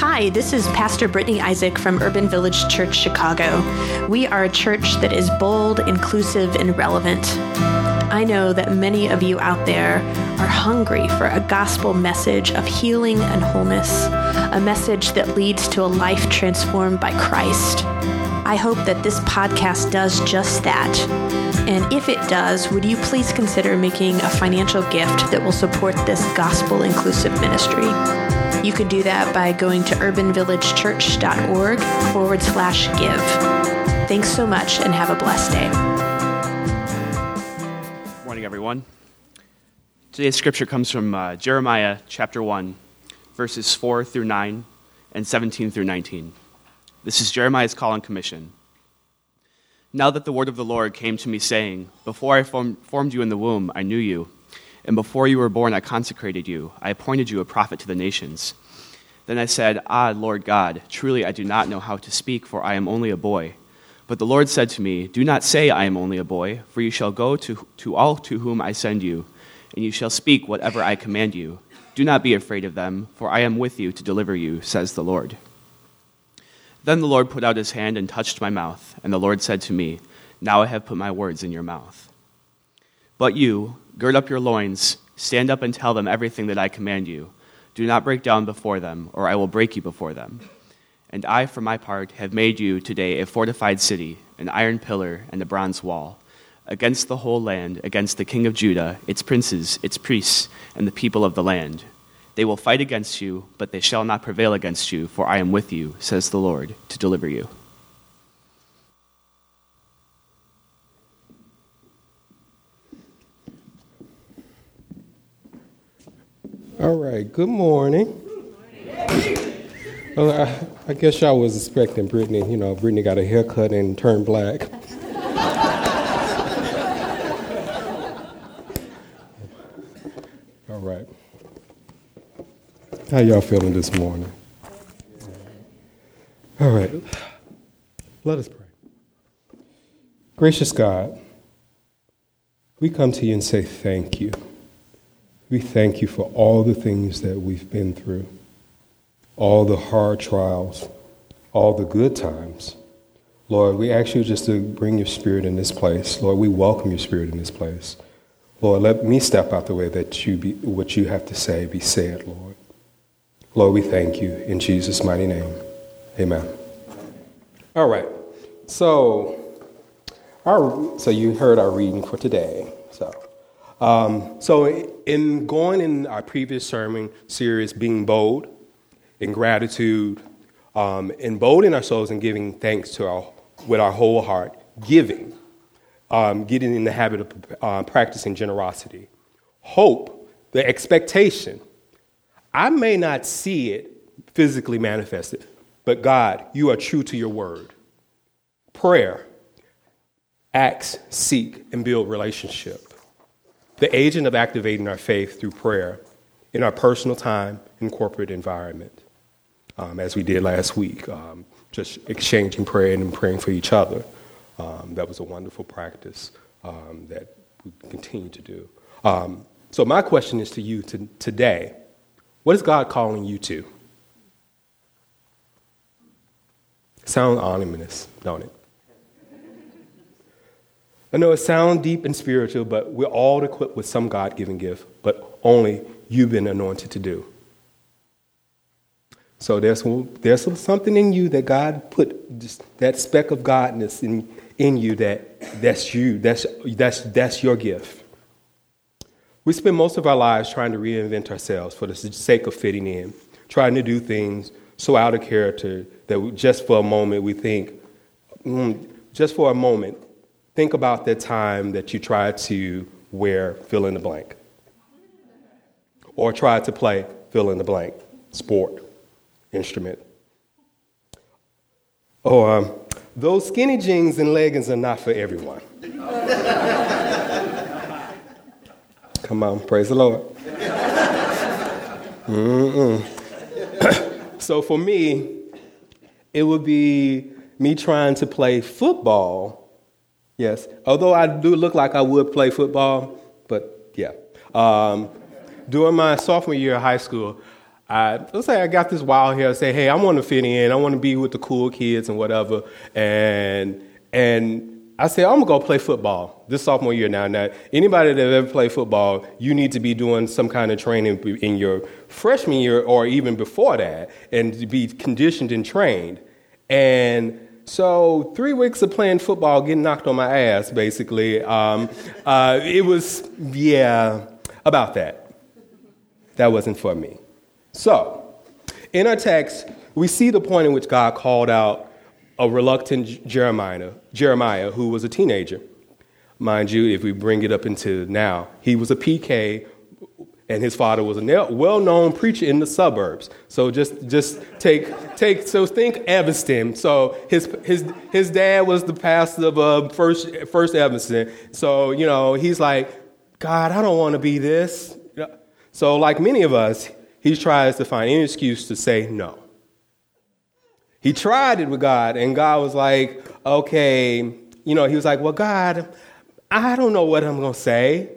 Hi, this is Pastor Brittany Isaac from Urban Village Church Chicago. We are a church that is bold, inclusive, and relevant. I know that many of you out there are hungry for a gospel message of healing and wholeness, a message that leads to a life transformed by Christ. I hope that this podcast does just that. And if it does, would you please consider making a financial gift that will support this gospel inclusive ministry? You could do that by going to urbanvillagechurch.org forward slash give. Thanks so much and have a blessed day. Morning, everyone. Today's scripture comes from uh, Jeremiah chapter 1, verses 4 through 9 and 17 through 19. This is Jeremiah's call and commission. Now that the word of the Lord came to me, saying, Before I formed you in the womb, I knew you, and before you were born, I consecrated you. I appointed you a prophet to the nations. Then I said, Ah, Lord God, truly I do not know how to speak, for I am only a boy. But the Lord said to me, Do not say, I am only a boy, for you shall go to, to all to whom I send you, and you shall speak whatever I command you. Do not be afraid of them, for I am with you to deliver you, says the Lord. Then the Lord put out his hand and touched my mouth, and the Lord said to me, Now I have put my words in your mouth. But you, gird up your loins, stand up and tell them everything that I command you. Do not break down before them, or I will break you before them. And I, for my part, have made you today a fortified city, an iron pillar, and a bronze wall, against the whole land, against the king of Judah, its princes, its priests, and the people of the land. They will fight against you, but they shall not prevail against you, for I am with you, says the Lord, to deliver you. All right, good morning. Well, I, I, guess y'all was expecting Brittany. You know, Brittany got a haircut and turned black. All right. How y'all feeling this morning? All right. Let us pray. Gracious God, we come to you and say thank you. We thank you for all the things that we've been through, all the hard trials, all the good times. Lord, we ask you just to bring your spirit in this place. Lord, we welcome your spirit in this place. Lord, let me step out the way that you be, what you have to say be said, Lord. Lord, we thank you in Jesus' mighty name. Amen. All right. So, our, so you heard our reading for today. Um, so in going in our previous sermon series, being bold in gratitude, um, emboldening ourselves and giving thanks to our with our whole heart, giving, um, getting in the habit of uh, practicing generosity, hope, the expectation I may not see it physically manifested, but God, you are true to your word. Prayer, acts, seek, and build relationship. The agent of activating our faith through prayer in our personal time and corporate environment, um, as we did last week, um, just exchanging prayer and praying for each other. Um, that was a wonderful practice um, that we continue to do. Um, so, my question is to you to, today what is God calling you to? Sound ominous, don't it? I know it sounds deep and spiritual, but we're all equipped with some God given gift, but only you've been anointed to do. So there's, there's something in you that God put, just that speck of Godness in, in you that that's you, that's, that's, that's your gift. We spend most of our lives trying to reinvent ourselves for the sake of fitting in, trying to do things so out of character that just for a moment we think, mm, just for a moment, think about that time that you tried to wear fill in the blank or tried to play fill in the blank sport, instrument. Or um, those skinny jeans and leggings are not for everyone. Come on, praise the Lord. so for me, it would be me trying to play football. Yes, although I do look like I would play football, but yeah. Um, during my sophomore year of high school, I let's say I got this wild hair. I say, hey, I want to fit in. I want to be with the cool kids and whatever. And and I said, I'm gonna go play football this sophomore year now. Now, anybody that ever played football, you need to be doing some kind of training in your freshman year or even before that, and to be conditioned and trained. And so, three weeks of playing football, getting knocked on my ass, basically. Um, uh, it was, yeah, about that. That wasn't for me. So, in our text, we see the point in which God called out a reluctant Jeremiah, Jeremiah, who was a teenager. Mind you, if we bring it up into now, he was a PK, and his father was a well-known preacher in the suburbs. So just just take take so think Evanston. So his his his dad was the pastor of uh, first first Evanston. So you know he's like, God, I don't want to be this. So like many of us, he tries to find any excuse to say no. He tried it with God, and God was like, okay, you know, he was like, well, God, I don't know what I'm going to say.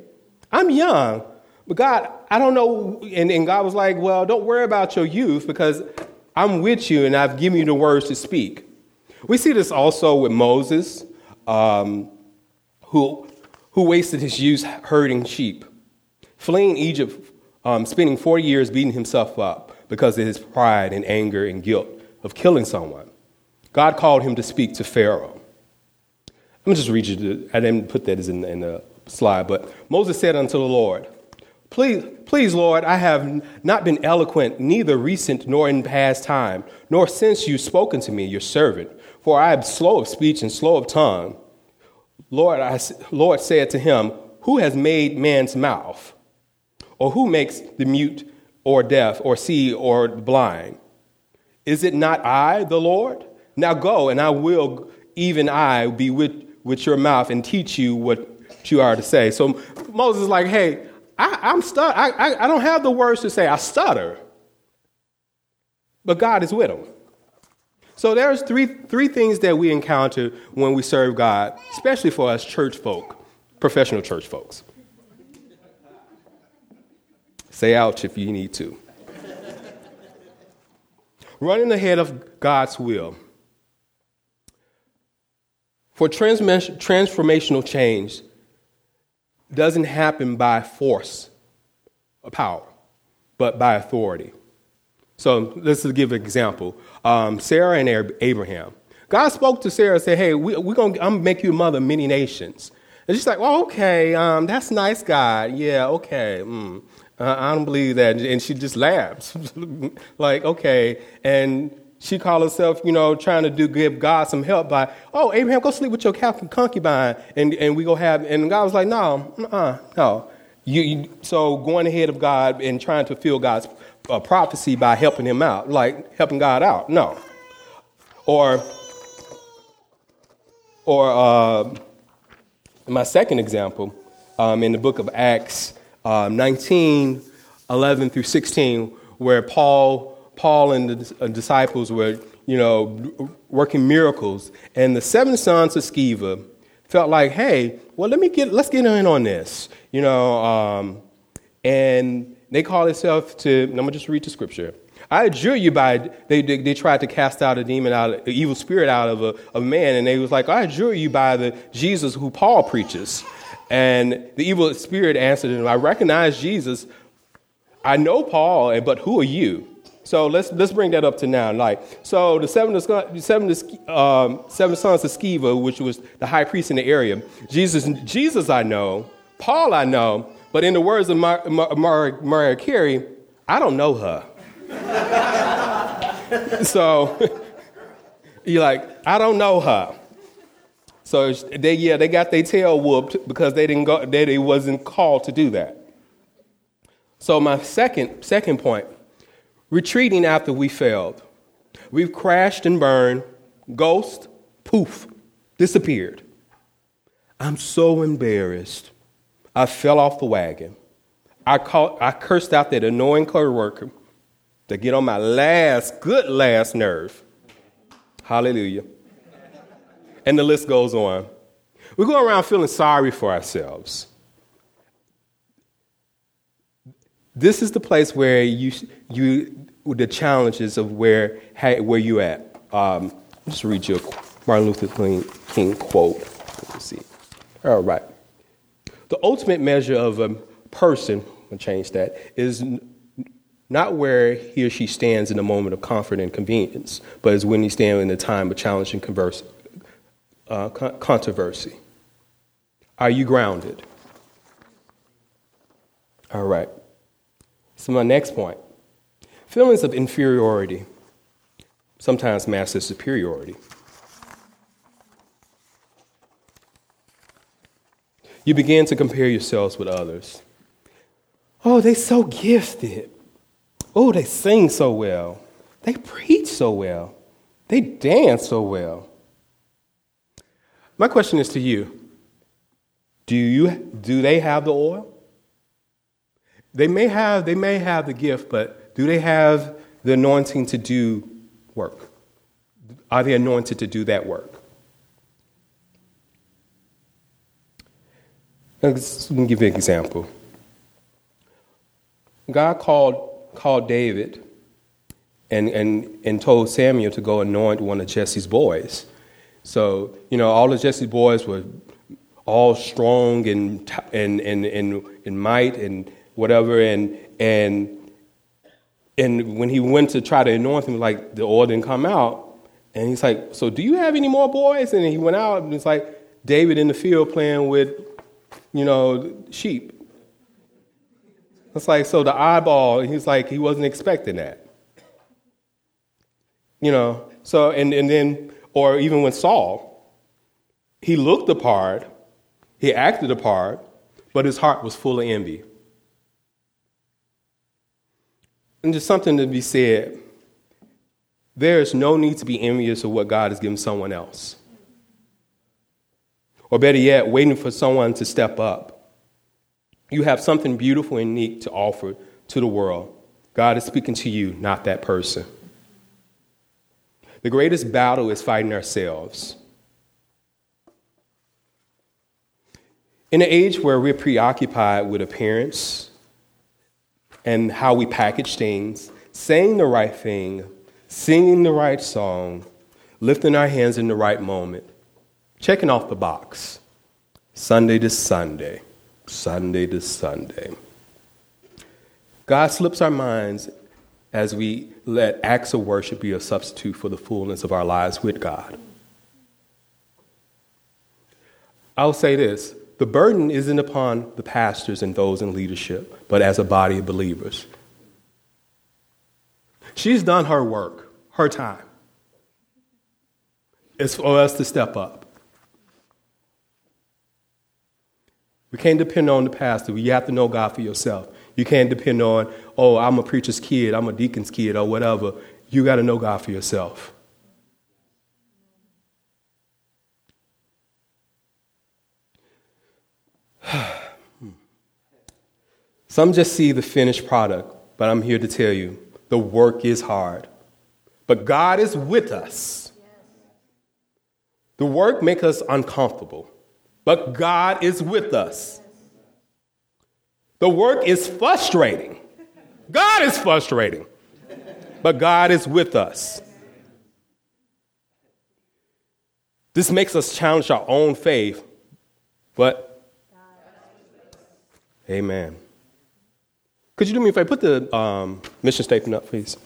I'm young, but God, I don't know. And, and God was like, well, don't worry about your youth because I'm with you and I've given you the words to speak. We see this also with Moses, um, who, who wasted his youth herding sheep, fleeing Egypt, um, spending 40 years beating himself up because of his pride and anger and guilt of killing someone. God called him to speak to Pharaoh. Let me just read you, the, I didn't put that as in, in the slide, but Moses said unto the Lord, Please, please, Lord, I have not been eloquent, neither recent nor in past time, nor since you've spoken to me, your servant. For I am slow of speech and slow of tongue. Lord, I, Lord said to him, Who has made man's mouth? Or who makes the mute or deaf or see or blind? Is it not I, the Lord? Now go, and I will, even I, be with, with your mouth and teach you what you are to say. So Moses is like, hey, I, am stutter. I, don't have the words to say. I stutter. But God is with him. So there's three, three things that we encounter when we serve God, especially for us church folk, professional church folks. Say ouch if you need to running ahead of God's will. For transformational change doesn't happen by force or power, but by authority. So let's give an example. Um, Sarah and Abraham. God spoke to Sarah and said, Hey, we, are gonna, I'm to make you a mother of many nations. And she's like, well, okay, um, that's nice, God. Yeah, okay. Mm. Uh, I don't believe that. And she just laughs. like, okay. And she called herself, you know, trying to do give God some help by, oh, Abraham, go sleep with your concubine, and, and we go have, and God was like, no, uh, no. You, you, so going ahead of God and trying to fulfill God's uh, prophecy by helping him out, like helping God out, no. Or, or uh, my second example, um, in the book of Acts, um, 19, 11 through 16, where Paul, Paul and the disciples were, you know, working miracles. And the seven sons of Sceva felt like, hey, well, let me get, let's get in on this, you know. Um, and they call themselves to, I'm going to just read the scripture. I adjure you by, they, they, they, tried to cast out a demon out, an evil spirit out of a, a man, and they was like, I adjure you by the Jesus who Paul preaches. And the evil spirit answered him, I recognize Jesus. I know Paul, but who are you? So let's let's bring that up to now. Like so, the seven seven um, seven sons of Sceva, which was the high priest in the area. Jesus Jesus I know, Paul I know, but in the words of Mar- Mar- Mar- Mariah Carey, I don't know her. so you're like, I don't know her. So they, yeah, they got their tail whooped because they didn't go, they, they wasn't called to do that. So my second, second point, retreating after we failed. We've crashed and burned, ghost, poof, disappeared. I'm so embarrassed. I fell off the wagon. I, caught, I cursed out that annoying co-worker to get on my last, good last nerve. Hallelujah. And the list goes on. We go around feeling sorry for ourselves. This is the place where you, you the challenges of where, where you at. Um, just read you a Martin Luther King quote. Let's see. All right. The ultimate measure of a person, I'll change that, is not where he or she stands in a moment of comfort and convenience, but is when he stands in a time of challenge and converse, uh, controversy. Are you grounded? All right. So, my next point feelings of inferiority sometimes mask superiority. You begin to compare yourselves with others. Oh, they so gifted. Oh, they sing so well. They preach so well. They dance so well. My question is to you. Do you do they have the oil? They may have they may have the gift, but do they have the anointing to do work? Are they anointed to do that work? Let me give you an example. God called, called David and, and, and told Samuel to go anoint one of Jesse's boys. So, you know, all of Jesse's boys were all strong and, and, and, and, and might and whatever. And, and, and when he went to try to anoint him, like the oil didn't come out. And he's like, So do you have any more boys? And he went out and it's like David in the field playing with you know, sheep. It's like, so the eyeball, he's like, he wasn't expecting that. You know, so, and, and then, or even when Saul, he looked the part, he acted the part, but his heart was full of envy. And just something to be said there is no need to be envious of what God has given someone else. Or better yet, waiting for someone to step up. You have something beautiful and unique to offer to the world. God is speaking to you, not that person. The greatest battle is fighting ourselves. In an age where we're preoccupied with appearance and how we package things, saying the right thing, singing the right song, lifting our hands in the right moment, checking off the box Sunday to Sunday, Sunday to Sunday. God slips our minds as we let acts of worship be a substitute for the fullness of our lives with God. I'll say this the burden isn't upon the pastors and those in leadership, but as a body of believers. She's done her work, her time. It's for us to step up. We can't depend on the pastor. You have to know God for yourself. You can't depend on, oh, I'm a preacher's kid, I'm a deacon's kid, or whatever. You got to know God for yourself. Some just see the finished product, but I'm here to tell you the work is hard. But God is with us. The work makes us uncomfortable but God is with us. The work is frustrating. God is frustrating, but God is with us. This makes us challenge our own faith, but Amen. Could you do me a favor? Put the um, mission statement up, please.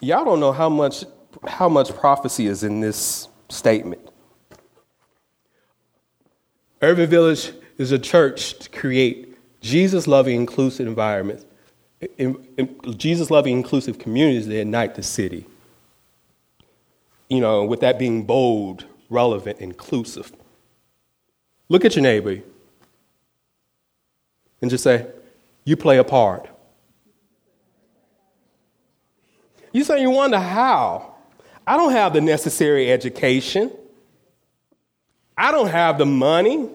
Y'all don't know how much how much prophecy is in this statement. Urban Village is a church to create Jesus loving, inclusive environments, Jesus loving, inclusive communities that ignite the city. You know, with that being bold, relevant, inclusive. Look at your neighbor and just say, You play a part. You say you wonder how. I don't have the necessary education. I don't have the money.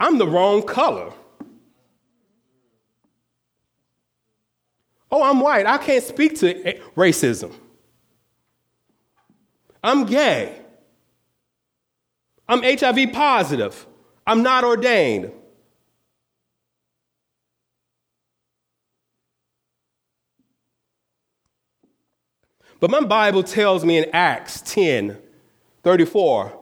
I'm the wrong color. Oh, I'm white. I can't speak to racism. I'm gay. I'm HIV positive. I'm not ordained. But my Bible tells me in Acts 10 34,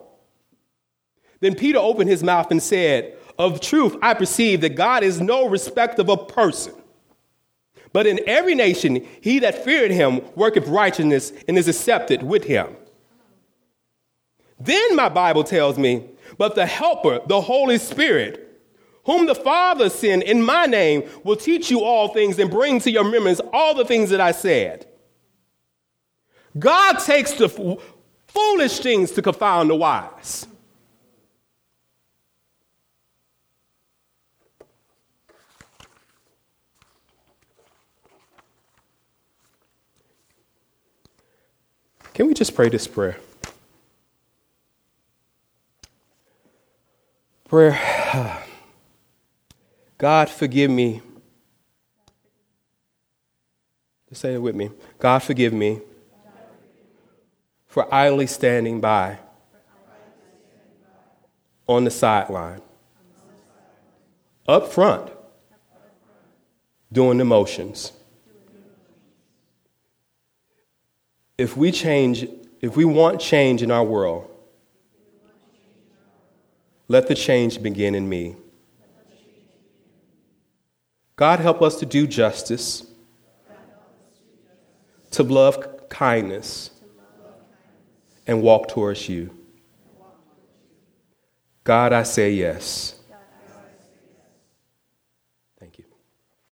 then Peter opened his mouth and said, Of truth, I perceive that God is no respect of a person. But in every nation, he that feared him worketh righteousness and is accepted with him. Then my Bible tells me, But the Helper, the Holy Spirit, whom the Father sent in my name, will teach you all things and bring to your remembrance all the things that I said. God takes the f- foolish things to confound the wise. Can we just pray this prayer? Prayer. God, forgive me. Just say it with me. God, forgive me for idly standing by on the sideline, up front, doing the motions. If we change, if we want change in our world, let the change begin in me. God, help us to do justice, to love kindness and walk towards you. God, I say yes.